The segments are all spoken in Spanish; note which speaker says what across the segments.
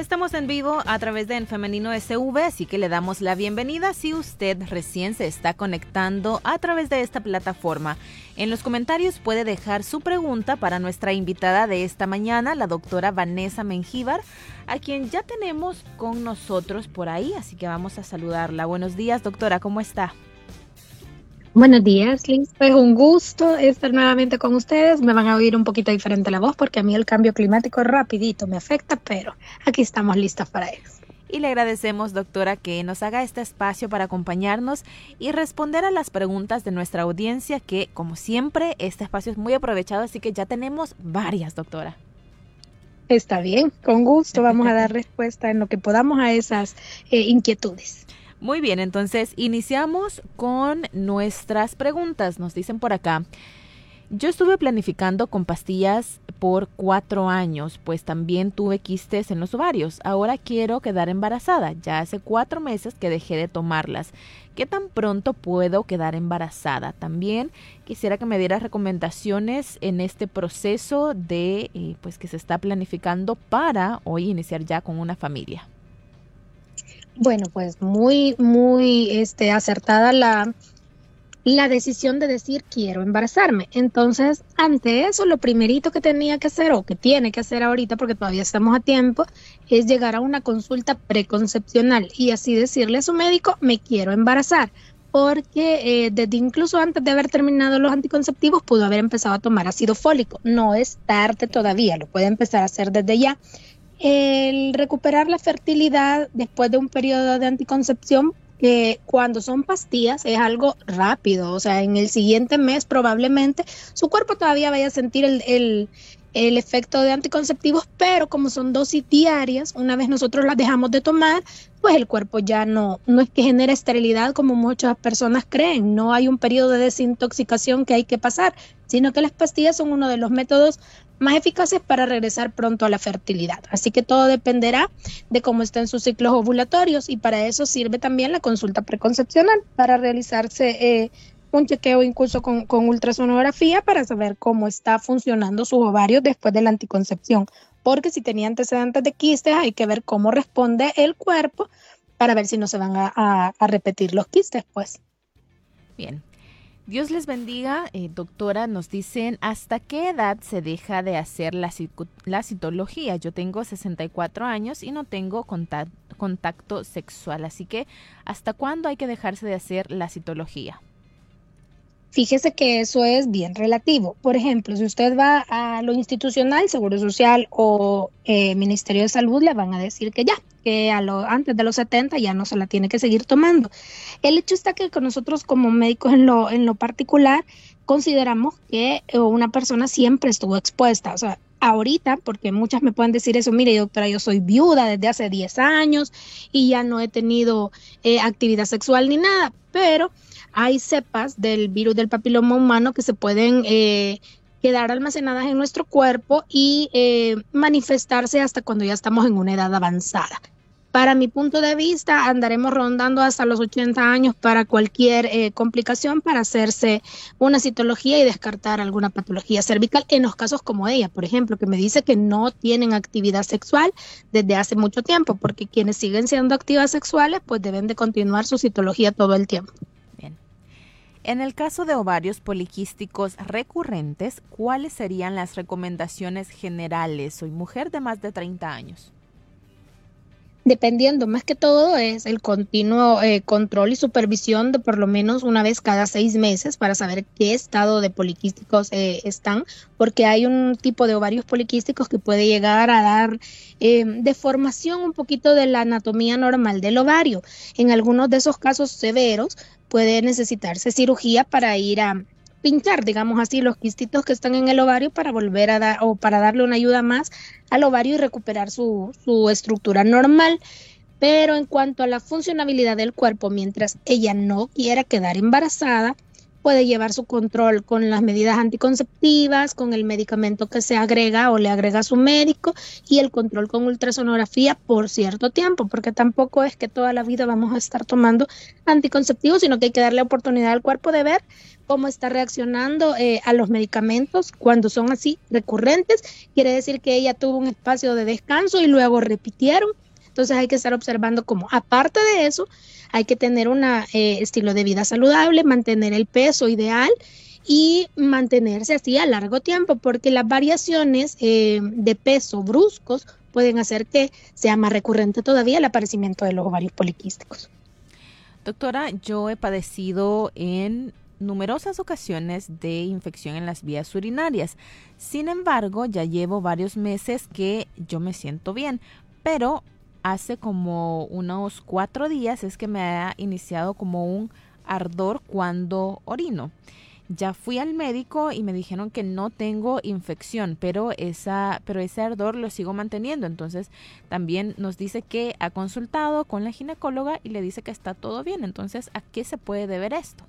Speaker 1: Estamos en vivo a través de En Femenino SV, así que le damos la bienvenida si usted recién se está conectando a través de esta plataforma. En los comentarios puede dejar su pregunta para nuestra invitada de esta mañana, la doctora Vanessa Mengíbar, a quien ya tenemos con nosotros por ahí, así que vamos a saludarla. Buenos días, doctora, ¿cómo está?
Speaker 2: Buenos días, Liz. Pues un gusto estar nuevamente con ustedes. Me van a oír un poquito diferente la voz porque a mí el cambio climático rapidito me afecta, pero aquí estamos listas para eso.
Speaker 1: Y le agradecemos, doctora, que nos haga este espacio para acompañarnos y responder a las preguntas de nuestra audiencia, que como siempre, este espacio es muy aprovechado, así que ya tenemos varias, doctora.
Speaker 2: Está bien, con gusto vamos a dar respuesta en lo que podamos a esas eh, inquietudes.
Speaker 1: Muy bien, entonces iniciamos con nuestras preguntas. Nos dicen por acá. Yo estuve planificando con pastillas por cuatro años, pues también tuve quistes en los ovarios. Ahora quiero quedar embarazada. Ya hace cuatro meses que dejé de tomarlas. ¿Qué tan pronto puedo quedar embarazada? También quisiera que me diera recomendaciones en este proceso de, eh, pues, que se está planificando para hoy iniciar ya con una familia.
Speaker 2: Bueno, pues muy, muy este, acertada la, la decisión de decir quiero embarazarme. Entonces, ante eso, lo primerito que tenía que hacer o que tiene que hacer ahorita, porque todavía estamos a tiempo, es llegar a una consulta preconcepcional y así decirle a su médico, me quiero embarazar. Porque eh, desde incluso antes de haber terminado los anticonceptivos pudo haber empezado a tomar ácido fólico. No es tarde todavía, lo puede empezar a hacer desde ya el recuperar la fertilidad después de un periodo de anticoncepción, que cuando son pastillas es algo rápido, o sea, en el siguiente mes probablemente su cuerpo todavía vaya a sentir el, el, el efecto de anticonceptivos, pero como son dosis diarias, una vez nosotros las dejamos de tomar, pues el cuerpo ya no, no es que genere esterilidad como muchas personas creen, no hay un periodo de desintoxicación que hay que pasar, sino que las pastillas son uno de los métodos más eficaces para regresar pronto a la fertilidad. Así que todo dependerá de cómo estén sus ciclos ovulatorios y para eso sirve también la consulta preconcepcional para realizarse eh, un chequeo incluso con, ultrasonografía para saber cómo está funcionando sus ovarios después de la anticoncepción. Porque si tenía antecedentes de quistes, hay que ver cómo responde el cuerpo para ver si no se van a, repetir los quistes, pues.
Speaker 1: Bien, Dios les bendiga, eh, doctora. Nos dicen, ¿hasta qué edad se deja de hacer la, la citología? Yo tengo 64 años y no tengo contacto sexual, así que ¿hasta cuándo hay que dejarse de hacer la citología?
Speaker 2: Fíjese que eso es bien relativo. Por ejemplo, si usted va a lo institucional, Seguro Social o eh, Ministerio de Salud, le van a decir que ya, que a lo, antes de los 70 ya no se la tiene que seguir tomando. El hecho está que con nosotros como médicos en lo, en lo particular consideramos que eh, una persona siempre estuvo expuesta. O sea, ahorita, porque muchas me pueden decir eso, mire doctora, yo soy viuda desde hace 10 años y ya no he tenido eh, actividad sexual ni nada, pero hay cepas del virus del papiloma humano que se pueden eh, quedar almacenadas en nuestro cuerpo y eh, manifestarse hasta cuando ya estamos en una edad avanzada. Para mi punto de vista, andaremos rondando hasta los 80 años para cualquier eh, complicación, para hacerse una citología y descartar alguna patología cervical, en los casos como ella, por ejemplo, que me dice que no tienen actividad sexual desde hace mucho tiempo, porque quienes siguen siendo activas sexuales, pues deben de continuar su citología todo el tiempo.
Speaker 1: En el caso de ovarios poliquísticos recurrentes, ¿cuáles serían las recomendaciones generales? Soy mujer de más de 30 años.
Speaker 2: Dependiendo, más que todo es el continuo eh, control y supervisión de por lo menos una vez cada seis meses para saber qué estado de poliquísticos eh, están, porque hay un tipo de ovarios poliquísticos que puede llegar a dar eh, deformación un poquito de la anatomía normal del ovario. En algunos de esos casos severos puede necesitarse cirugía para ir a pinchar, digamos así, los quistitos que están en el ovario para volver a dar o para darle una ayuda más al ovario y recuperar su, su estructura normal. Pero en cuanto a la funcionabilidad del cuerpo, mientras ella no quiera quedar embarazada, puede llevar su control con las medidas anticonceptivas, con el medicamento que se agrega o le agrega a su médico y el control con ultrasonografía por cierto tiempo, porque tampoco es que toda la vida vamos a estar tomando anticonceptivos, sino que hay que darle oportunidad al cuerpo de ver cómo está reaccionando eh, a los medicamentos cuando son así recurrentes. Quiere decir que ella tuvo un espacio de descanso y luego repitieron. Entonces hay que estar observando cómo, aparte de eso, hay que tener un eh, estilo de vida saludable, mantener el peso ideal y mantenerse así a largo tiempo, porque las variaciones eh, de peso bruscos pueden hacer que sea más recurrente todavía el aparecimiento de los ovarios poliquísticos.
Speaker 1: Doctora, yo he padecido en numerosas ocasiones de infección en las vías urinarias. Sin embargo, ya llevo varios meses que yo me siento bien, pero hace como unos cuatro días es que me ha iniciado como un ardor cuando orino. Ya fui al médico y me dijeron que no tengo infección, pero esa, pero ese ardor lo sigo manteniendo. Entonces también nos dice que ha consultado con la ginecóloga y le dice que está todo bien. Entonces, ¿a qué se puede deber esto?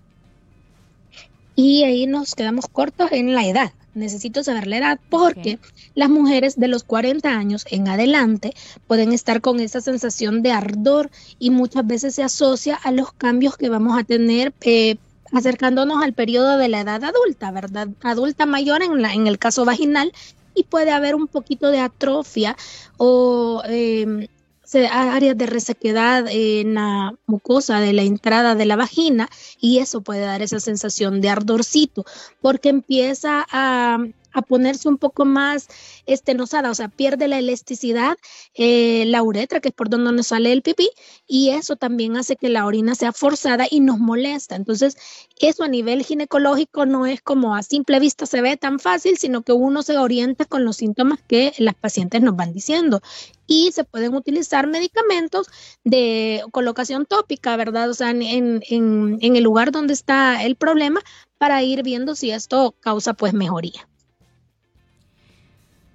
Speaker 2: Y ahí nos quedamos cortos en la edad. Necesito saber la edad porque las mujeres de los 40 años en adelante pueden estar con esa sensación de ardor y muchas veces se asocia a los cambios que vamos a tener eh, acercándonos al periodo de la edad adulta, ¿verdad? Adulta mayor en, la, en el caso vaginal y puede haber un poquito de atrofia o eh, áreas de resequedad en la mucosa de la entrada de la vagina y eso puede dar esa sensación de ardorcito porque empieza a a ponerse un poco más estenosada, o sea, pierde la elasticidad, eh, la uretra, que es por donde nos sale el pipí, y eso también hace que la orina sea forzada y nos molesta. Entonces, eso a nivel ginecológico no es como a simple vista se ve tan fácil, sino que uno se orienta con los síntomas que las pacientes nos van diciendo. Y se pueden utilizar medicamentos de colocación tópica, ¿verdad? O sea, en, en, en el lugar donde está el problema para ir viendo si esto causa pues mejoría.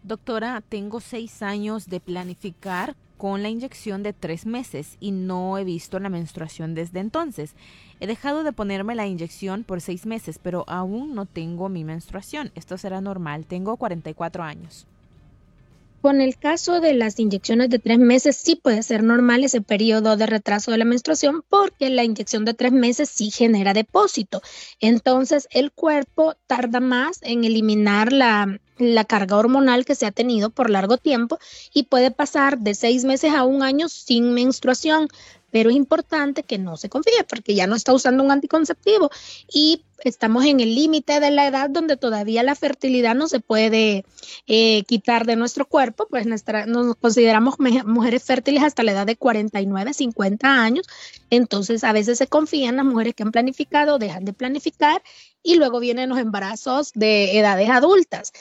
Speaker 1: Doctora, tengo seis años de planificar con la inyección de tres meses y no he visto la menstruación desde entonces. He dejado de ponerme la inyección por seis meses, pero aún no tengo mi menstruación. Esto será normal. Tengo 44 años.
Speaker 2: Con el caso de las inyecciones de tres meses, sí puede ser normal ese periodo de retraso de la menstruación porque la inyección de tres meses sí genera depósito. Entonces, el cuerpo tarda más en eliminar la, la carga hormonal que se ha tenido por largo tiempo y puede pasar de seis meses a un año sin menstruación, pero es importante que no se confíe porque ya no está usando un anticonceptivo y estamos en el límite de la edad donde todavía la fertilidad no se puede eh, quitar de nuestro cuerpo, pues nuestra, nos consideramos mujeres fértiles hasta la edad de 49, 50 años, entonces a veces se confían las mujeres que han planificado, dejan de planificar y luego vienen los embarazos de edades adultas.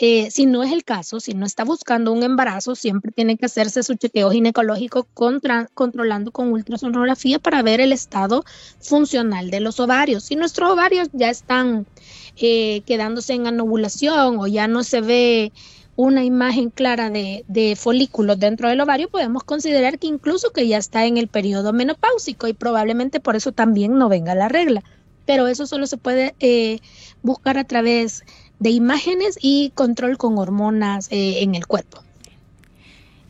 Speaker 2: Eh, si no es el caso, si no está buscando un embarazo, siempre tiene que hacerse su chequeo ginecológico controlando con ultrasonografía para ver el estado funcional de los ovarios. Si nuestros ovarios ya están eh, quedándose en anovulación o ya no se ve una imagen clara de, de, folículos dentro del ovario, podemos considerar que incluso que ya está en el periodo menopáusico y probablemente por eso también no venga la regla pero eso solo se puede eh, buscar a través de imágenes y control con hormonas eh, en el cuerpo.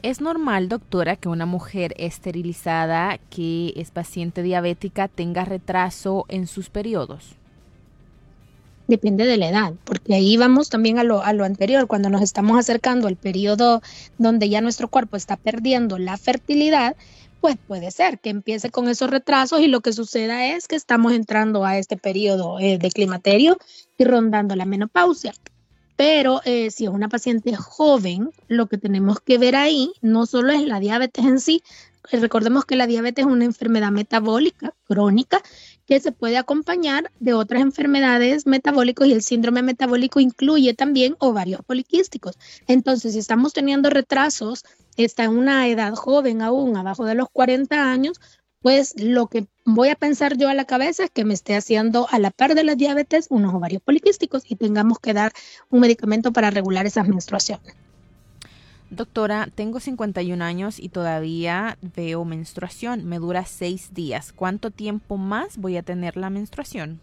Speaker 1: ¿Es normal, doctora, que una mujer esterilizada que es paciente diabética tenga retraso en sus periodos?
Speaker 2: Depende de la edad, porque ahí vamos también a lo, a lo anterior, cuando nos estamos acercando al periodo donde ya nuestro cuerpo está perdiendo la fertilidad, pues puede ser que empiece con esos retrasos y lo que suceda es que estamos entrando a este periodo eh, de climaterio y rondando la menopausia. Pero eh, si es una paciente joven, lo que tenemos que ver ahí no solo es la diabetes en sí, recordemos que la diabetes es una enfermedad metabólica crónica que se puede acompañar de otras enfermedades metabólicas y el síndrome metabólico incluye también ovarios poliquísticos. Entonces, si estamos teniendo retrasos, está en una edad joven aún, abajo de los 40 años, pues lo que voy a pensar yo a la cabeza es que me esté haciendo a la par de la diabetes unos ovarios poliquísticos y tengamos que dar un medicamento para regular esas menstruaciones.
Speaker 1: Doctora, tengo 51 años y todavía veo menstruación. Me dura seis días. ¿Cuánto tiempo más voy a tener la menstruación?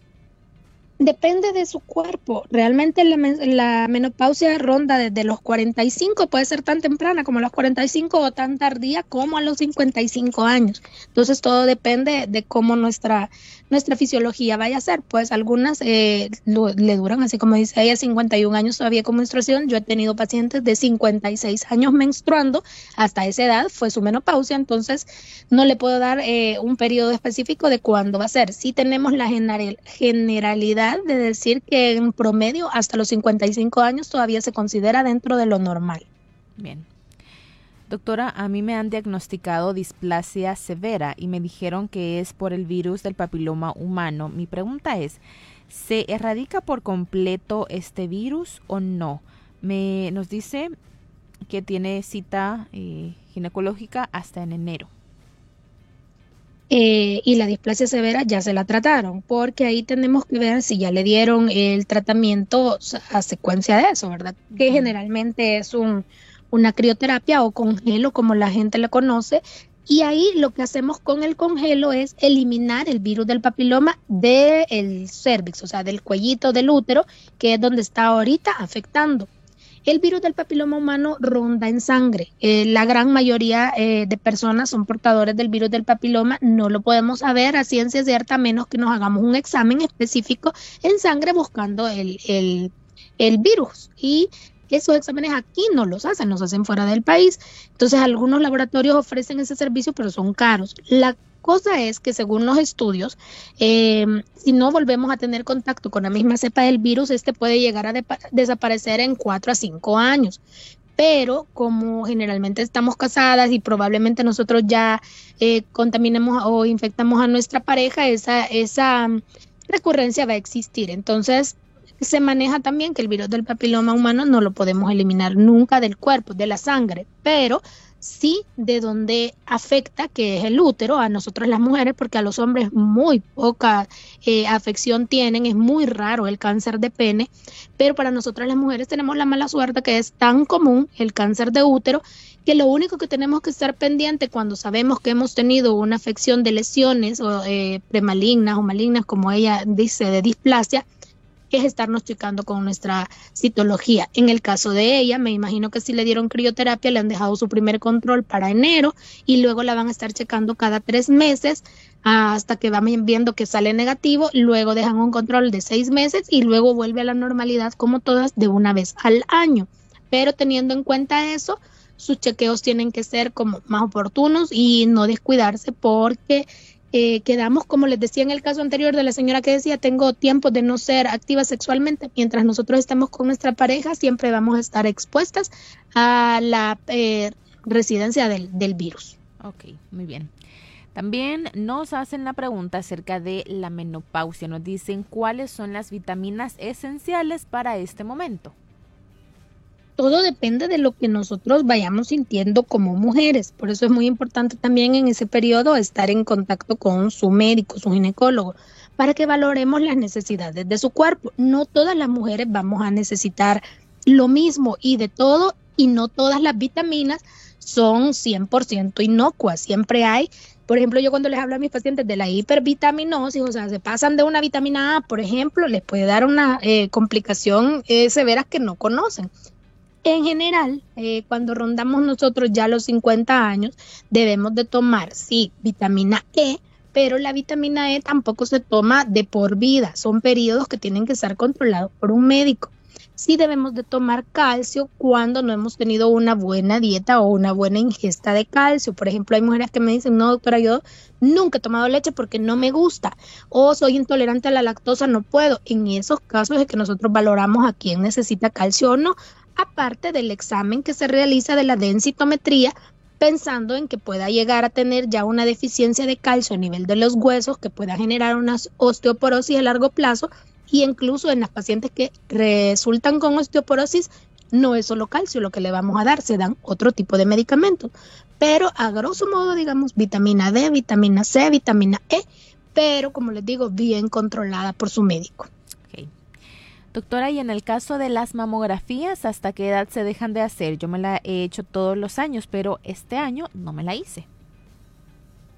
Speaker 2: Depende de su cuerpo. Realmente la, menopausia ronda desde los 45, puede ser tan temprana como a los 45 o tan tardía como a los 55 años. Entonces todo depende de cómo nuestra, nuestra fisiología vaya a ser. Pues algunas eh, le duran, así como dice ella, 51 años todavía con menstruación. Yo he tenido pacientes de 56 años menstruando. Hasta esa edad fue su menopausia. Entonces no le puedo dar eh, un periodo específico de cuándo va a ser. Sí tenemos la generalidad de decir que en promedio hasta los 55 años todavía se considera dentro de lo normal.
Speaker 1: Bien. Doctora, a mí me han diagnosticado displasia severa y me dijeron que es por el virus del papiloma humano. Mi pregunta es, ¿se erradica por completo este virus o no? Me nos dice que tiene cita eh, ginecológica hasta en enero.
Speaker 2: Eh, y la displasia severa ya se la trataron, porque ahí tenemos que ver si ya le dieron el tratamiento a secuencia de eso, ¿verdad? Que generalmente es un, una crioterapia o congelo, como la gente le conoce. Y ahí lo que hacemos con el congelo es eliminar el virus del papiloma del cervix, o sea, del cuellito del útero, que es donde está ahorita afectando. El virus del papiloma humano ronda en sangre. Eh, la gran mayoría eh, de personas son portadores del virus del papiloma. No lo podemos saber a ciencia cierta, menos que nos hagamos un examen específico en sangre buscando el, el virus. Y esos exámenes aquí no los hacen, los hacen fuera del país. Entonces, algunos laboratorios ofrecen ese servicio, pero son caros. La cosa es que según los estudios, eh, si no volvemos a tener contacto con la misma cepa del virus, este puede llegar a desaparecer en cuatro a cinco años. Pero como generalmente estamos casadas y probablemente nosotros ya eh, contaminemos o infectamos a nuestra pareja, esa, esa recurrencia va a existir. Entonces, se maneja también que el virus del papiloma humano no lo podemos eliminar nunca del cuerpo, de la sangre, pero sí de donde afecta, que es el útero, a nosotros las mujeres, porque a los hombres muy poca eh, afección tienen, es muy raro el cáncer de pene, pero para nosotras las mujeres tenemos la mala suerte que es tan común el cáncer de útero, que lo único que tenemos que estar pendiente cuando sabemos que hemos tenido una afección de lesiones o eh, premalignas o malignas, como ella dice, de displasia, es estarnos checando con nuestra citología. En el caso de ella, me imagino que si le dieron crioterapia, le han dejado su primer control para enero y luego la van a estar checando cada tres meses hasta que van viendo que sale negativo, luego dejan un control de seis meses y luego vuelve a la normalidad como todas de una vez al año. Pero teniendo en cuenta eso, sus chequeos tienen que ser como más oportunos y no descuidarse porque eh, quedamos, como les decía en el caso anterior de la señora que decía, tengo tiempo de no ser activa sexualmente. Mientras nosotros estemos con nuestra pareja, siempre vamos a estar expuestas a la eh, residencia del, del virus.
Speaker 1: Ok, muy bien. También nos hacen la pregunta acerca de la menopausia. Nos dicen cuáles son las vitaminas esenciales para este momento
Speaker 2: todo depende de lo que nosotros vayamos sintiendo como mujeres. Por eso es muy importante también en ese periodo estar en contacto con su médico, su ginecólogo, para que valoremos las necesidades de su cuerpo. No todas las mujeres vamos a necesitar lo mismo y de todo, y no todas las vitaminas son 100% inocuas. Siempre hay, por ejemplo, yo cuando les hablo a mis pacientes de la hipervitaminosis, o sea, se pasan de una vitamina A, por ejemplo, les puede dar una eh, complicación eh, severa que no conocen. En general, eh, cuando rondamos nosotros ya los 50 años, debemos de tomar, sí, vitamina E, pero la vitamina E tampoco se toma de por vida, son periodos que tienen que estar controlados por un médico. Sí debemos de tomar calcio cuando no hemos tenido una buena dieta o una buena ingesta de calcio. Por ejemplo, hay mujeres que me dicen, no, doctora, yo nunca he tomado leche porque no me gusta o soy intolerante a la lactosa, no puedo. En esos casos es que nosotros valoramos a quién necesita calcio o no aparte del examen que se realiza de la densitometría, pensando en que pueda llegar a tener ya una deficiencia de calcio a nivel de los huesos que pueda generar una osteoporosis a largo plazo y incluso en las pacientes que resultan con osteoporosis no es solo calcio lo que le vamos a dar, se dan otro tipo de medicamentos. Pero a grosso modo, digamos, vitamina D, vitamina C, vitamina E, pero como les digo, bien controlada por su médico.
Speaker 1: Doctora, y en el caso de las mamografías, ¿hasta qué edad se dejan de hacer? Yo me la he hecho todos los años, pero este año no me la hice.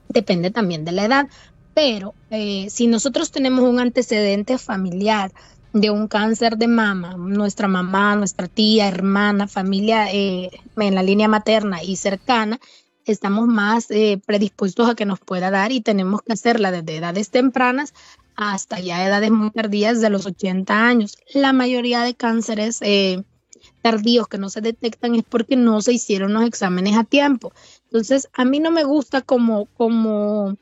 Speaker 2: Depende también de la edad, Pero eh, si nosotros tenemos un antecedente familiar de un cáncer de mama, nuestra mamá, nuestra tía, hermana, familia eh, en la línea materna y cercana, estamos más eh, predispuestos a que nos pueda dar y tenemos que hacerla desde edades tempranas hasta ya edades muy tardías de los 80 años. La mayoría de cánceres tardíos que no se detectan es porque no se hicieron los exámenes a tiempo. Entonces, a mí no me gusta como, como,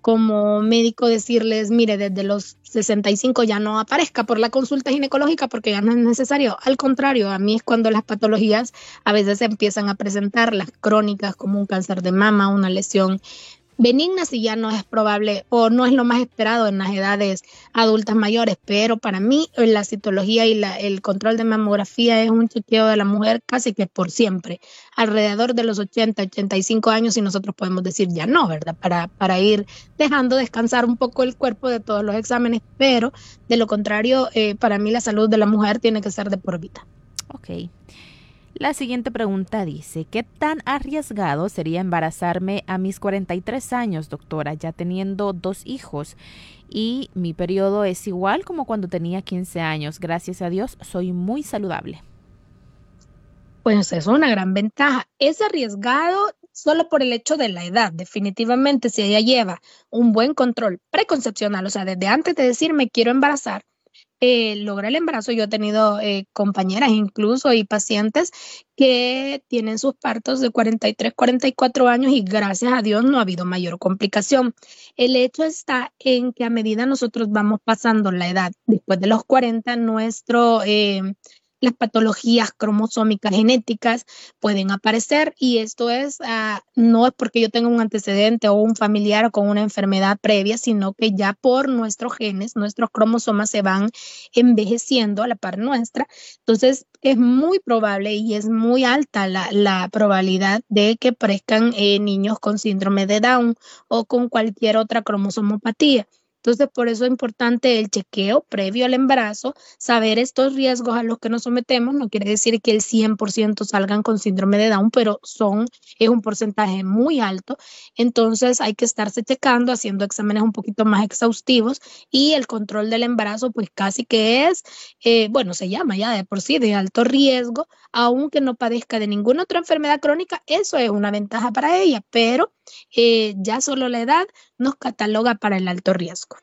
Speaker 2: como médico decirles, mire, desde los 65 ya no aparezca por la consulta ginecológica porque ya no es necesario. Al contrario, a mí es cuando las patologías a veces empiezan a presentar las crónicas como un cáncer de mama, una lesión benigna si ya no es probable o no es lo más esperado en las edades adultas mayores, pero para mí la citología y la, el control de mamografía es un chequeo de la mujer casi que por siempre, alrededor de los 80, 85 años y nosotros podemos decir ya no, ¿verdad? Para, para ir dejando descansar un poco el cuerpo de todos los exámenes, pero de lo contrario, eh, para mí la salud de la mujer tiene que ser de por vida.
Speaker 1: Ok. La siguiente pregunta dice, ¿qué tan arriesgado sería embarazarme a mis 43 años, doctora, ya teniendo dos hijos? Y mi periodo es igual como cuando tenía 15 años. Gracias a Dios, soy muy saludable.
Speaker 2: Pues es una gran ventaja. Es arriesgado solo por el hecho de la edad. Definitivamente, si ella lleva un buen control preconcepcional, o sea, desde antes de decir me quiero embarazar, eh, logra el embarazo. Yo he tenido eh, compañeras incluso y pacientes que tienen sus partos de 43, 44 años y gracias a Dios no ha habido mayor complicación. El hecho está en que a medida nosotros vamos pasando la edad, después de los 40, nuestro... Eh, las patologías cromosómicas genéticas pueden aparecer y esto es ah, no es porque yo tenga un antecedente o un familiar con una enfermedad previa, sino que ya por nuestros genes, nuestros cromosomas se van envejeciendo a la par nuestra. Entonces es muy probable y es muy alta la, probabilidad de que aparezcan eh, niños con síndrome de Down o con cualquier otra cromosomopatía. Entonces, por eso es importante el chequeo previo al embarazo, saber estos riesgos a los que nos sometemos. No quiere decir que el 100% salgan con síndrome de Down, pero son, es un porcentaje muy alto. Entonces, hay que estarse checando, haciendo exámenes un poquito más exhaustivos y el control del embarazo, pues casi que es, eh, bueno, se llama ya de por sí de alto riesgo, aunque no padezca de ninguna otra enfermedad crónica, eso es una ventaja para ella, pero eh, ya solo la edad nos cataloga para el alto riesgo.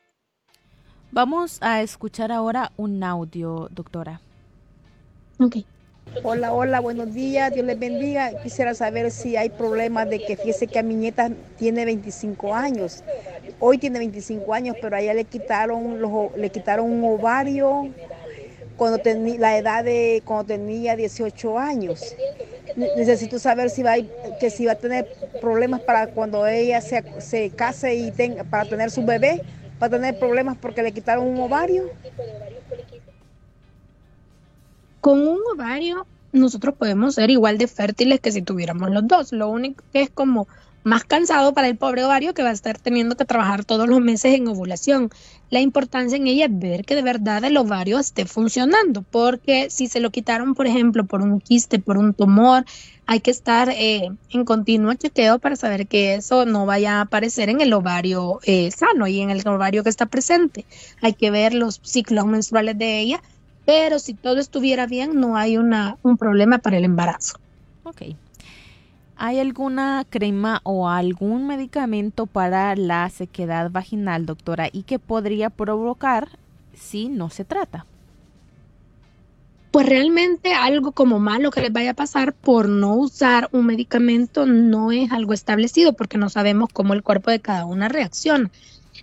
Speaker 1: Vamos a escuchar ahora un audio, doctora.
Speaker 3: Ok. Hola, hola, buenos días, Dios les bendiga. Quisiera saber si hay problemas de que fíjese que a mi nieta tiene 25 años. Hoy tiene 25 años, pero a ella le quitaron, le quitaron un ovario cuando tenía la edad de cuando tenía 18 años necesito saber si va a, que si va a tener problemas para cuando ella se, se case y tenga para tener su bebé, va a tener problemas porque le quitaron un ovario.
Speaker 2: Con un ovario nosotros podemos ser igual de fértiles que si tuviéramos los dos. Lo único que es como más cansado para el pobre ovario que va a estar teniendo que trabajar todos los meses en ovulación. La importancia en ella es ver que de verdad el ovario esté funcionando, porque si se lo quitaron, por ejemplo, por un quiste, por un tumor, hay que estar eh, en continuo chequeo para saber que eso no vaya a aparecer en el ovario eh, sano y en el ovario que está presente. Hay que ver los ciclos menstruales de ella, pero si todo estuviera bien, no hay un problema para el embarazo.
Speaker 1: Ok. ¿Hay alguna crema o algún medicamento para la sequedad vaginal, doctora, y que podría provocar si no se trata?
Speaker 2: Pues realmente algo como malo que les vaya a pasar por no usar un medicamento no es algo establecido porque no sabemos cómo el cuerpo de cada una reacciona.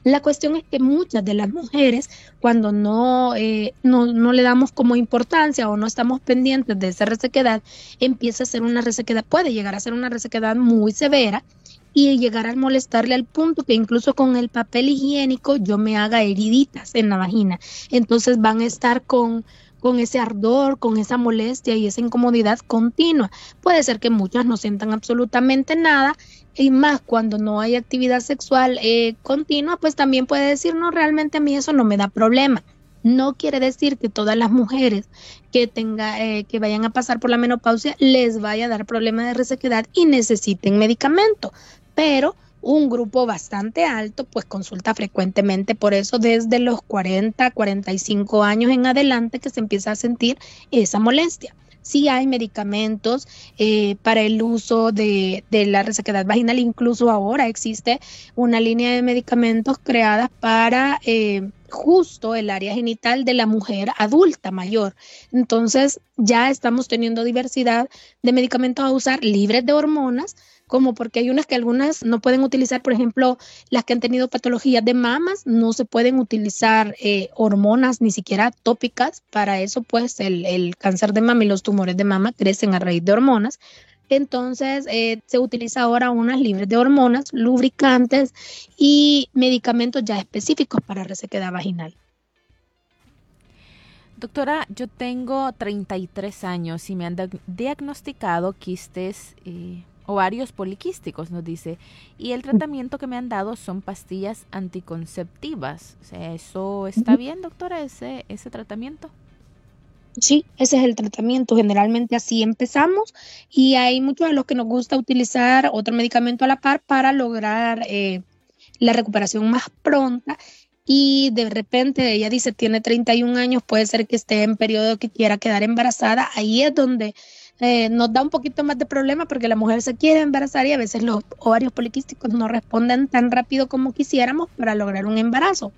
Speaker 2: La cuestión es que muchas de las mujeres, cuando no, eh, no, no, le damos como importancia o no estamos pendientes de esa resequedad, empieza a ser una resequedad, puede llegar a ser una resequedad muy severa y llegar a molestarle al punto que incluso con el papel higiénico yo me haga heriditas en la vagina. Entonces van a estar con con ese ardor, con esa molestia y esa incomodidad continua. Puede ser que muchas no sientan absolutamente nada y más cuando no hay actividad sexual eh, continua, pues también puede decir, no, realmente a mí eso no me da problema. No quiere decir que todas las mujeres que tenga, eh, que vayan a pasar por la menopausia les vaya a dar problema de resequedad y necesiten medicamento, pero un grupo bastante alto, pues consulta frecuentemente. Por eso desde los 40, 45 años en adelante que se empieza a sentir esa molestia. Sí hay medicamentos eh, para el uso de, la resequedad vaginal, incluso ahora existe una línea de medicamentos creadas para eh, justo el área genital de la mujer adulta mayor. Entonces ya estamos teniendo diversidad de medicamentos a usar libres de hormonas como porque hay unas que algunas no pueden utilizar, por ejemplo, las que han tenido patologías de mamas, no se pueden utilizar eh, hormonas ni siquiera tópicas, para eso pues el, cáncer de mama y los tumores de mama crecen a raíz de hormonas. Entonces eh, se utiliza ahora unas libres de hormonas, lubricantes y medicamentos ya específicos para resequedad vaginal.
Speaker 1: Doctora, yo tengo 33 años y me han diagnosticado quistes eh, ovarios poliquísticos, nos dice. Y el tratamiento que me han dado son pastillas anticonceptivas. O sea, ¿Eso está bien, doctora, ese, ese tratamiento?
Speaker 2: Sí, ese es el tratamiento. Generalmente así empezamos y hay muchos de los que nos gusta utilizar otro medicamento a la par para lograr eh, la recuperación más pronta. Y de repente ella dice, tiene 31 años, puede ser que esté en periodo que quiera quedar embarazada. Ahí es donde eh, nos da un poquito más de problema porque la mujer se quiere embarazar y a veces los ovarios poliquísticos no responden tan rápido como quisiéramos para lograr un embarazo.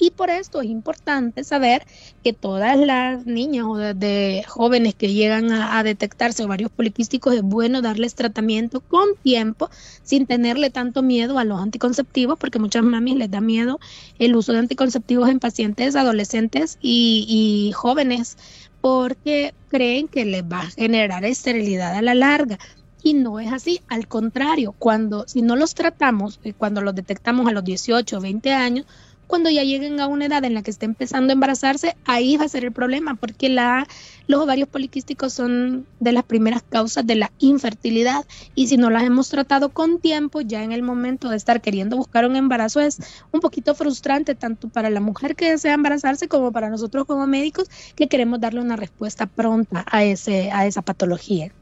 Speaker 2: Y por esto es importante saber que todas las niñas o de, jóvenes que llegan a, detectarse ovarios poliquísticos es bueno darles tratamiento con tiempo sin tenerle tanto miedo a los anticonceptivos porque muchas mamis les da miedo el uso de anticonceptivos en pacientes adolescentes y, y jóvenes porque creen que les va a generar esterilidad a la larga. Y no es así, al contrario, cuando si no los tratamos, eh, cuando los detectamos a los 18 o 20 años, cuando ya lleguen a una edad en la que esté empezando a embarazarse, ahí va a ser el problema, porque la, los ovarios poliquísticos son de las primeras causas de la infertilidad y si no las hemos tratado con tiempo, ya en el momento de estar queriendo buscar un embarazo es un poquito frustrante tanto para la mujer que desea embarazarse como para nosotros como médicos que queremos darle una respuesta pronta a, ese, a esa patología.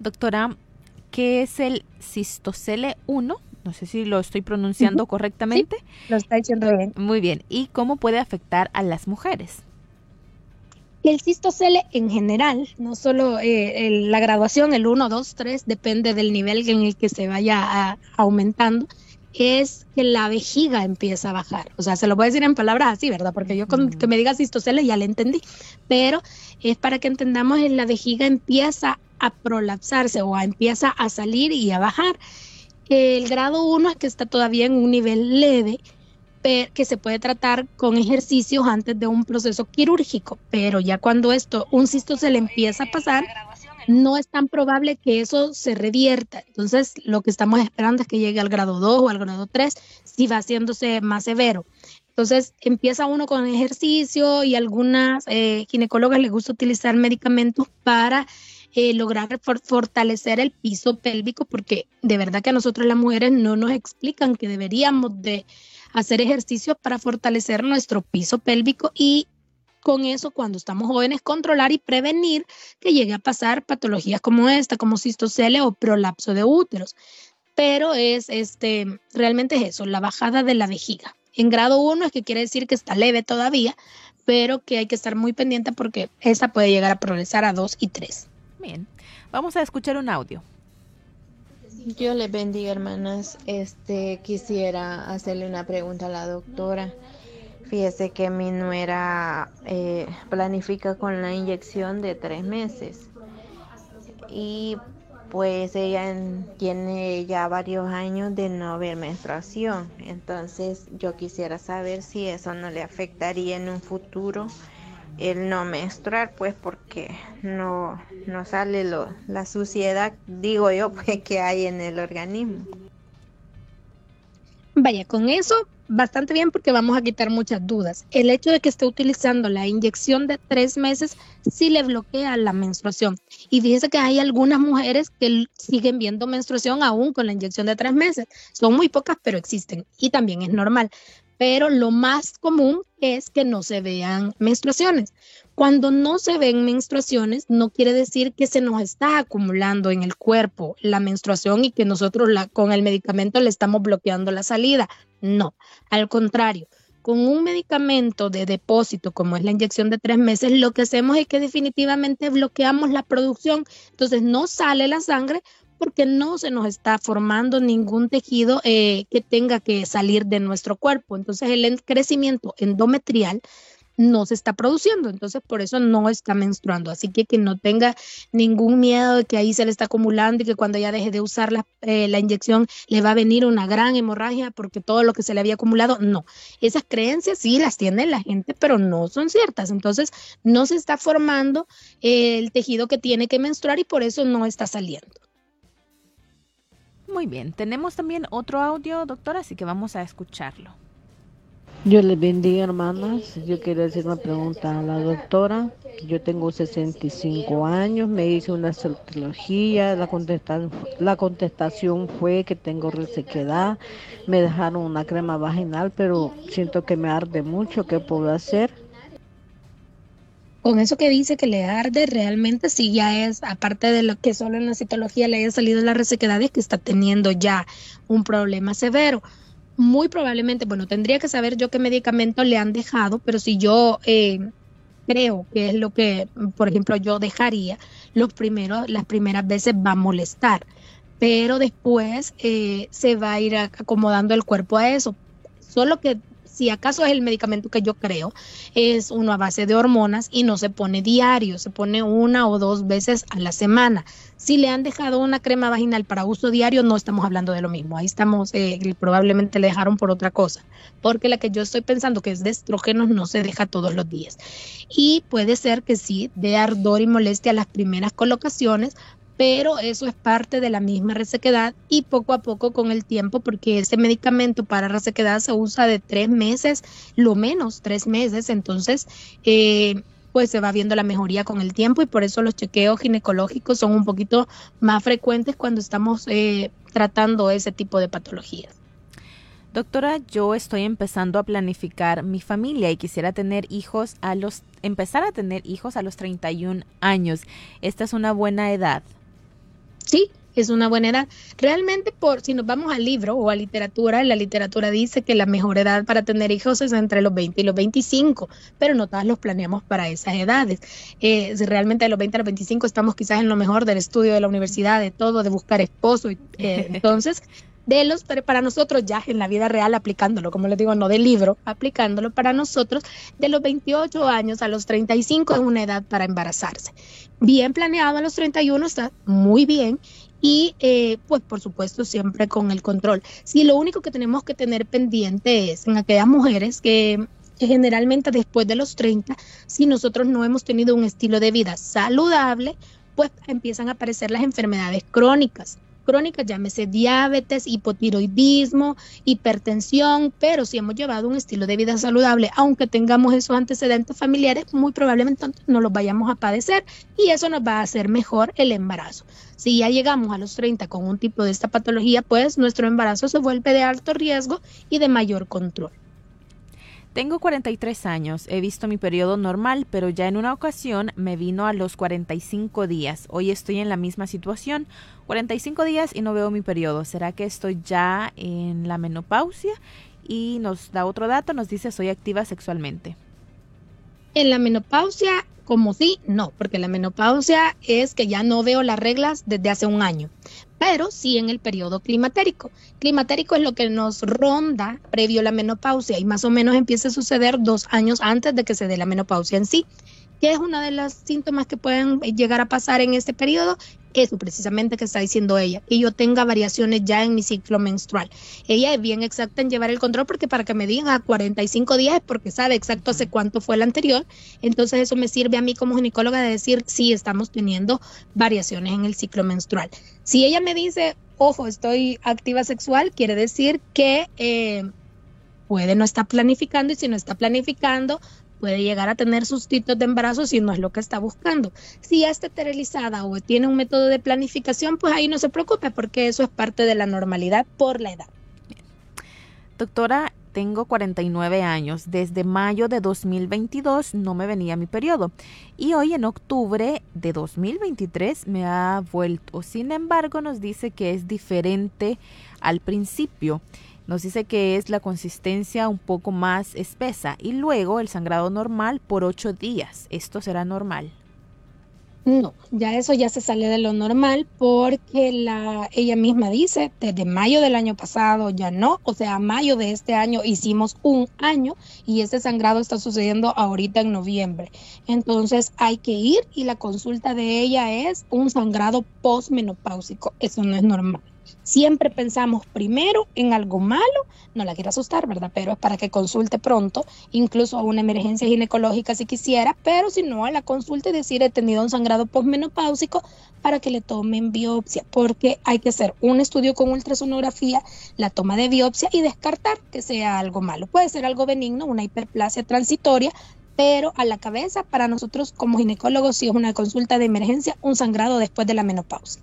Speaker 1: Doctora, ¿qué es el cistocele 1? No sé si lo estoy pronunciando correctamente.
Speaker 2: lo está diciendo bien.
Speaker 1: Muy bien. ¿Y cómo puede afectar a las mujeres?
Speaker 2: El cistocele en general, no solo eh, la graduación, el 1, 2, 3, depende del nivel en el que se vaya aumentando, es que la vejiga empieza a bajar. O sea, se lo voy a decir en palabras así, ¿verdad? Porque yo con que me diga cistocele ya le entendí. Pero es para que entendamos que la vejiga empieza a prolapsarse o empieza a salir y a bajar. El grado 1 es que está todavía en un nivel leve, que se puede tratar con ejercicios antes de un proceso quirúrgico, pero ya cuando esto, un cisto se le empieza a pasar, no es tan probable que eso se revierta. Entonces, lo que estamos esperando es que llegue al grado 2 o al grado 3, si va haciéndose más severo. Entonces, empieza uno con ejercicio y algunas eh, ginecólogas les gusta utilizar medicamentos para eh, lograr fortalecer el piso pélvico, porque de verdad que a nosotros las mujeres no nos explican que deberíamos de hacer ejercicios para fortalecer nuestro piso pélvico y con eso cuando estamos jóvenes controlar y prevenir que llegue a pasar patologías como esta, como cistocele o prolapso de úteros. Pero es este realmente es eso, la bajada de la vejiga. En grado 1 es que quiere decir que está leve todavía, pero que hay que estar muy pendiente porque esa puede llegar a progresar a 2 y 3.
Speaker 1: Bien, vamos a escuchar un audio.
Speaker 4: Yo le bendiga, hermanas. Este quisiera hacerle una pregunta a la doctora. Fíjese que mi nuera eh, planifica con la inyección de tres meses y pues ella tiene ya varios años de no ver menstruación. Entonces yo quisiera saber si eso no le afectaría en un futuro el no menstruar, pues porque no, no sale lo, la suciedad, digo yo, pues, que hay en el organismo.
Speaker 2: Vaya, con eso bastante bien porque vamos a quitar muchas dudas. El hecho de que esté utilizando la inyección de tres meses sí le bloquea la menstruación. Y fíjese que hay algunas mujeres que siguen viendo menstruación aún con la inyección de tres meses. Son muy pocas, pero existen y también es normal pero lo más común es que no se vean menstruaciones. Cuando no se ven menstruaciones, no quiere decir que se nos está acumulando en el cuerpo la menstruación y que nosotros con el medicamento le estamos bloqueando la salida. No, al contrario, con un medicamento de depósito como es la inyección de tres meses, lo que hacemos es que definitivamente bloqueamos la producción. Entonces no sale la sangre porque no se nos está formando ningún tejido eh, que tenga que salir de nuestro cuerpo. Entonces el crecimiento endometrial no se está produciendo, entonces por eso no está menstruando. Así que que no tenga ningún miedo de que ahí se le está acumulando y que cuando ya deje de usar la, eh, la, inyección le va a venir una gran hemorragia porque todo lo que se le había acumulado, no. Esas creencias sí las tiene la gente, pero no son ciertas. Entonces no se está formando el tejido que tiene que menstruar y por eso no está saliendo.
Speaker 1: Muy bien, tenemos también otro audio, doctora, así que vamos a escucharlo.
Speaker 5: Yo les bendiga, hermanas. Yo quiero hacer una pregunta a la doctora. Yo tengo 65 años, me hice una citología, la, contestación, la contestación fue que tengo resequedad, me dejaron una crema vaginal, pero siento que me arde mucho. ¿Qué puedo hacer?
Speaker 2: Con eso que dice que le arde, realmente sí ya es, aparte de lo que solo en la citología le haya salido la resequedad, es que está teniendo ya un problema severo. Muy probablemente, bueno, tendría que saber yo qué medicamento le han dejado, pero si yo eh, creo que es lo que, por ejemplo, yo dejaría, los primeros, las primeras veces va a molestar, pero después eh, se va a ir acomodando el cuerpo a eso. Solo que si acaso es el medicamento que yo creo, es uno a base de hormonas y no se pone diario, se pone una o dos veces a la semana. Si le han dejado una crema vaginal para uso diario, no estamos hablando de lo mismo. Ahí estamos, eh, probablemente le dejaron por otra cosa, porque la que yo estoy pensando que es de estrógenos no se deja todos los días. Y puede ser que sí, de ardor y molestia las primeras colocaciones, pero eso es parte de la misma resequedad y poco a poco con el tiempo, porque ese medicamento para resequedad se usa de tres meses, lo menos tres meses, entonces eh, pues se va viendo la mejoría con el tiempo y por eso los chequeos ginecológicos son un poquito más frecuentes cuando estamos eh, tratando ese tipo de patologías.
Speaker 1: Doctora, yo estoy empezando a planificar mi familia y quisiera tener hijos a los empezar a tener hijos a los 31 años. Esta es una buena edad
Speaker 2: sí, es una buena edad. Realmente, por si nos vamos al libro o a literatura, la literatura dice que la mejor edad para tener hijos es entre los 20 y los 25, pero no todas los planeamos para esas edades. Eh, realmente de los 20 a los 25 estamos quizás en lo mejor del estudio de la universidad, de todo, de buscar esposo. Y, eh, entonces, de los, para nosotros ya en la vida real aplicándolo, como les digo, no del libro, aplicándolo para nosotros, de los 28 años a los 35 es una edad para embarazarse. Bien planeado a los 31 está muy bien y eh, pues por supuesto siempre con el control. Si lo único que tenemos que tener pendiente es en aquellas mujeres que generalmente después de los 30, si nosotros no hemos tenido un estilo de vida saludable, pues empiezan a aparecer las enfermedades crónicas crónicas, llámese diabetes, hipotiroidismo, hipertensión, pero si hemos llevado un estilo de vida saludable, aunque tengamos esos antecedentes familiares, muy probablemente no los vayamos a padecer y eso nos va a hacer mejor el embarazo. Si ya llegamos a los 30 con un tipo de esta patología, pues nuestro embarazo se vuelve de alto riesgo y de mayor control.
Speaker 1: Tengo 43 años, he visto mi periodo normal, pero ya en una ocasión me vino a los 45 días. Hoy estoy en la misma situación, 45 días y no veo mi periodo. ¿Será que estoy ya en la menopausia? Y nos da otro dato, nos dice soy activa sexualmente.
Speaker 2: En la menopausia, como sí, no, porque la menopausia es que ya no veo las reglas desde hace un año pero sí en el periodo climatérico. Climatérico es lo que nos ronda previo a la menopausia y más o menos empieza a suceder dos años antes de que se dé la menopausia en sí. ¿Qué es uno de los síntomas que pueden llegar a pasar en este periodo? Eso precisamente que está diciendo ella, que yo tenga variaciones ya en mi ciclo menstrual. Ella es bien exacta en llevar el control porque para que me digan a 45 días es porque sabe exacto hace cuánto fue el anterior. Entonces eso me sirve a mí como ginecóloga de decir si estamos teniendo variaciones en el ciclo menstrual. Si ella me dice, ojo, estoy activa sexual, quiere decir que... Eh, puede no estar planificando y si no está planificando, puede llegar a tener sustitos de embarazo si no es lo que está buscando. Si ya está esterilizada o tiene un método de planificación, pues ahí no se preocupe porque eso es parte de la normalidad por la edad.
Speaker 1: Doctora, tengo 49 años. Desde mayo de 2022 no me venía mi periodo y hoy en octubre de 2023 me ha vuelto. Sin embargo, nos dice que es diferente al principio. Nos dice que es la consistencia un poco más espesa y luego el sangrado normal por 8 días. ¿Esto será normal?
Speaker 2: No, ya eso ya se sale de lo normal porque la, ella misma dice, desde mayo del año pasado ya no, o sea, mayo de este año hicimos un año y este sangrado está sucediendo ahorita en noviembre. Entonces hay que ir y la consulta de ella es un sangrado postmenopáusico, eso no es normal. Siempre pensamos primero en algo malo, no la quiero asustar, ¿verdad? Pero es para que consulte pronto, incluso a una emergencia ginecológica si quisiera, pero si no, a la consulta y decir he tenido un sangrado postmenopáusico para que le tomen biopsia, porque hay que hacer un estudio con ultrasonografía, la toma de biopsia y descartar que sea algo malo. Puede ser algo benigno, una hiperplasia transitoria, pero a la cabeza para nosotros como ginecólogos si es una consulta de emergencia, un sangrado después de la menopausia.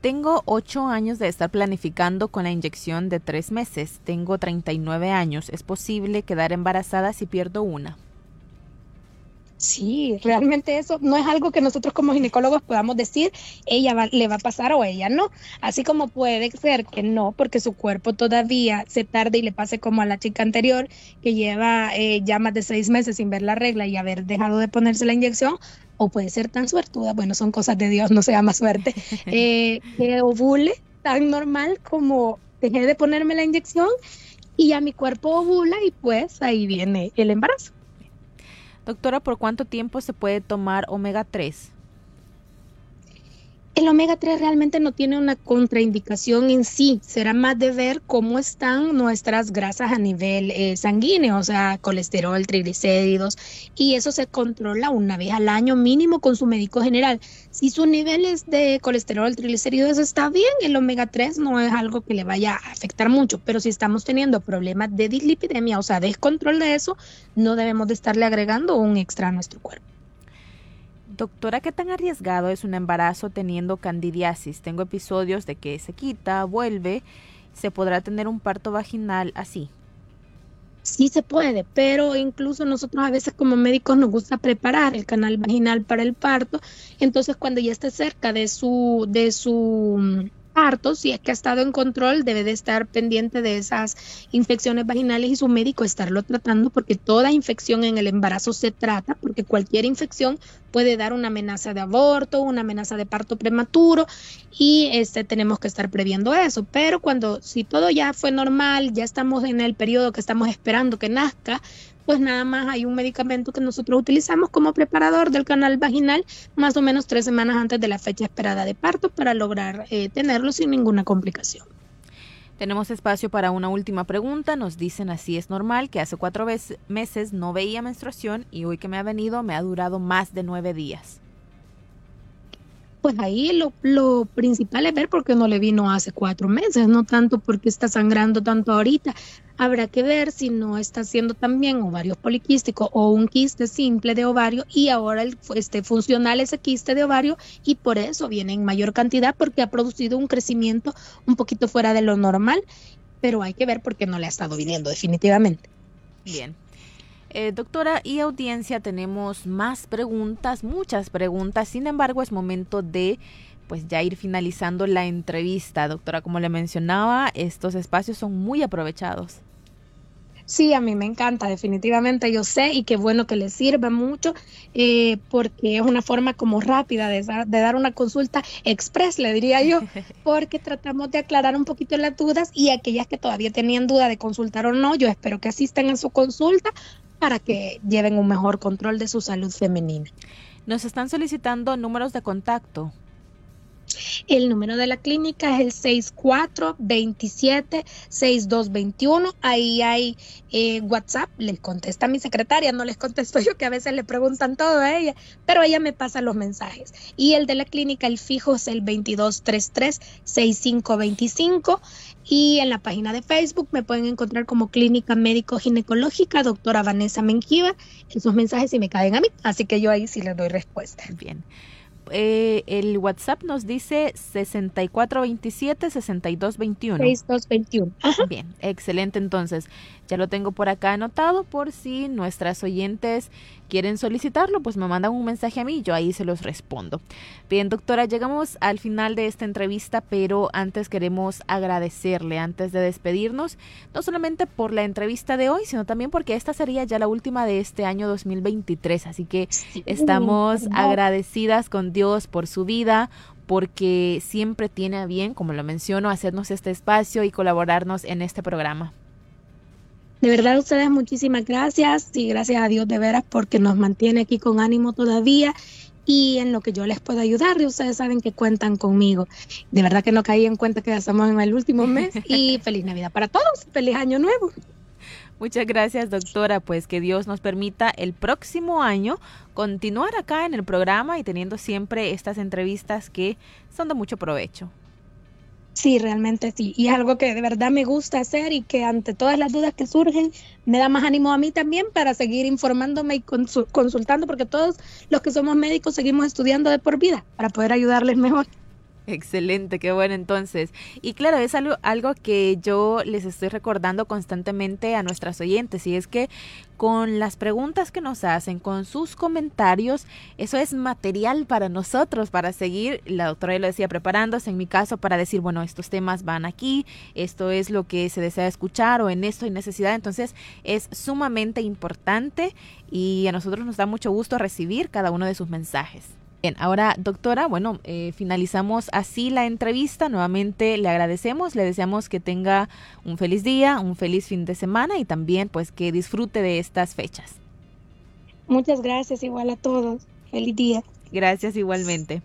Speaker 1: Tengo ocho años de estar planificando con la inyección de tres meses. Tengo 39 años. ¿Es posible quedar embarazada si pierdo una?
Speaker 2: Sí, realmente eso no es algo que nosotros como ginecólogos podamos decir, ella le va a pasar o ella no. Así como puede ser que no, porque su cuerpo todavía se tarde y le pase como a la chica anterior, que lleva eh, ya más de seis meses sin ver la regla y haber dejado de ponerse la inyección, o puede ser tan suertuda, bueno, son cosas de Dios, no se llama suerte, eh, que ovule tan normal como dejé de ponerme la inyección y ya mi cuerpo ovula y pues ahí viene el embarazo.
Speaker 1: Doctora, ¿por cuánto tiempo se puede tomar omega 3?
Speaker 2: El omega 3 realmente no tiene una contraindicación en sí, será más de ver cómo están nuestras grasas a nivel eh, sanguíneo, o sea, colesterol, triglicéridos, y eso se controla una vez al año mínimo con su médico general. Si sus niveles de colesterol, triglicéridos está bien, el omega 3 no es algo que le vaya a afectar mucho, pero si estamos teniendo problemas de dislipidemia, o sea, descontrol de eso, no debemos de estarle agregando un extra a nuestro cuerpo.
Speaker 1: Doctora, ¿qué tan arriesgado es un embarazo teniendo candidiasis? Tengo episodios de que se quita, vuelve. ¿Se podrá tener un parto vaginal así?
Speaker 2: Sí se puede, pero incluso nosotros a veces como médicos nos gusta preparar el canal vaginal para el parto. Entonces, cuando ya esté cerca de su de su parto, si es que ha estado en control, debe de estar pendiente de esas infecciones vaginales y su médico estarlo tratando porque toda infección en el embarazo se trata, porque cualquier infección puede dar una amenaza de aborto, una amenaza de parto prematuro y este tenemos que estar previendo eso. Pero cuando si todo ya fue normal, ya estamos en el periodo que estamos esperando que nazca, pues nada más hay un medicamento que nosotros utilizamos como preparador del canal vaginal más o menos tres semanas antes de la fecha esperada de parto para lograr eh, tenerlo sin ninguna complicación.
Speaker 1: Tenemos espacio para una última pregunta. Nos dicen así es normal que hace cuatro meses no veía menstruación y hoy que me ha venido me ha durado más de nueve días.
Speaker 2: Pues ahí lo, lo principal es ver por qué no le vino hace cuatro meses, no tanto porque está sangrando tanto ahorita. Habrá que ver si no está haciendo también ovario poliquístico o un quiste simple de ovario y ahora el, este, funcional ese quiste de ovario y por eso viene en mayor cantidad porque ha producido un crecimiento un poquito fuera de lo normal, pero hay que ver por qué no le ha estado viniendo definitivamente.
Speaker 1: Bien. Eh, doctora y audiencia, tenemos más preguntas, muchas preguntas, sin embargo es momento de pues ya ir finalizando la entrevista. Doctora, como le mencionaba, estos espacios son muy aprovechados.
Speaker 2: Sí, a mí me encanta, definitivamente yo sé y qué bueno que les sirva mucho eh, porque es una forma como rápida de, de, dar una consulta express, le diría yo, porque tratamos de aclarar un poquito las dudas y aquellas que todavía tenían duda de consultar o no, yo espero que asistan a su consulta para que lleven un mejor control de su salud femenina.
Speaker 1: Nos están solicitando números de contacto.
Speaker 2: El número de la clínica es el 6427-6221. Ahí hay eh, WhatsApp. Les contesta mi secretaria, no les contesto yo, que a veces le preguntan todo a ella, pero ella me pasa los mensajes. Y el de la clínica, el fijo es el 2233-6525. Y en la página de Facebook me pueden encontrar como Clínica Médico Ginecológica, doctora Vanessa Menjiva. Esos mensajes sí me caen a mí, así que yo ahí sí les doy respuesta.
Speaker 1: Bien. Eh, el WhatsApp nos dice 6427-6221.
Speaker 2: 6221.
Speaker 1: Bien, excelente entonces. Ya lo tengo por acá anotado por si nuestras oyentes quieren solicitarlo, pues me mandan un mensaje a mí, yo ahí se los respondo. Bien, doctora, llegamos al final de esta entrevista, pero antes queremos agradecerle, antes de despedirnos, no solamente por la entrevista de hoy, sino también porque esta sería ya la última de este año 2023, así que estamos agradecidas con Dios por su vida, porque siempre tiene a bien, como lo menciono, hacernos este espacio y colaborarnos en este programa.
Speaker 2: De verdad, ustedes muchísimas gracias y gracias a Dios de veras porque nos mantiene aquí con ánimo todavía y en lo que yo les puedo ayudar y ustedes saben que cuentan conmigo. De verdad que no caí en cuenta que ya estamos en el último mes y feliz Navidad para todos, feliz año nuevo.
Speaker 1: Muchas gracias, doctora. Pues que Dios nos permita el próximo año continuar acá en el programa y teniendo siempre estas entrevistas que son de mucho provecho.
Speaker 2: Sí, realmente sí. Y es algo que de verdad me gusta hacer y que ante todas las dudas que surgen me da más ánimo a mí también para seguir informándome y consultando, porque todos los que somos médicos seguimos estudiando de por vida para poder ayudarles mejor.
Speaker 1: Excelente, qué bueno entonces. Y claro, es algo, algo que yo les estoy recordando constantemente a nuestras oyentes y es que con las preguntas que nos hacen, con sus comentarios, eso es material para nosotros, para seguir, la doctora lo decía, preparándose en mi caso para decir, bueno, estos temas van aquí, esto es lo que se desea escuchar o en esto hay necesidad, entonces es sumamente importante y a nosotros nos da mucho gusto recibir cada uno de sus mensajes. Bien, ahora doctora, bueno, eh, finalizamos así la entrevista. Nuevamente le agradecemos, le deseamos que tenga un feliz día, un feliz fin de semana y también pues que disfrute de estas fechas.
Speaker 2: Muchas gracias, igual a todos. Feliz día.
Speaker 1: Gracias igualmente.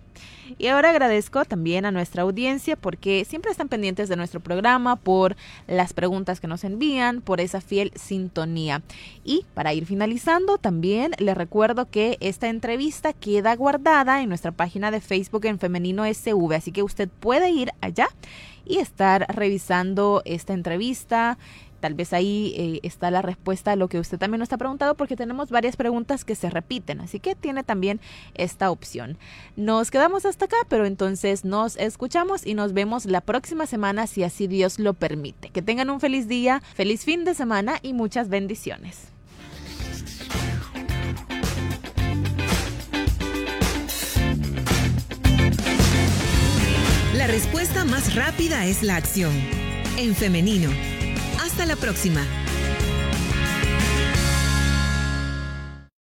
Speaker 1: Y ahora agradezco también a nuestra audiencia porque siempre están pendientes de nuestro programa, por las preguntas que nos envían, por esa fiel sintonía. Y para ir finalizando, también les recuerdo que esta entrevista queda guardada en nuestra página de Facebook en Femenino SV, así que usted puede ir allá y estar revisando esta entrevista, Tal vez ahí eh, está la respuesta a lo que usted también nos ha preguntado porque tenemos varias preguntas que se repiten, así que tiene también esta opción. Nos quedamos hasta acá, pero entonces nos escuchamos y nos vemos la próxima semana si así Dios lo permite. Que tengan un feliz día, feliz fin de semana y muchas bendiciones.
Speaker 6: La respuesta más rápida es la acción. En femenino hasta la próxima.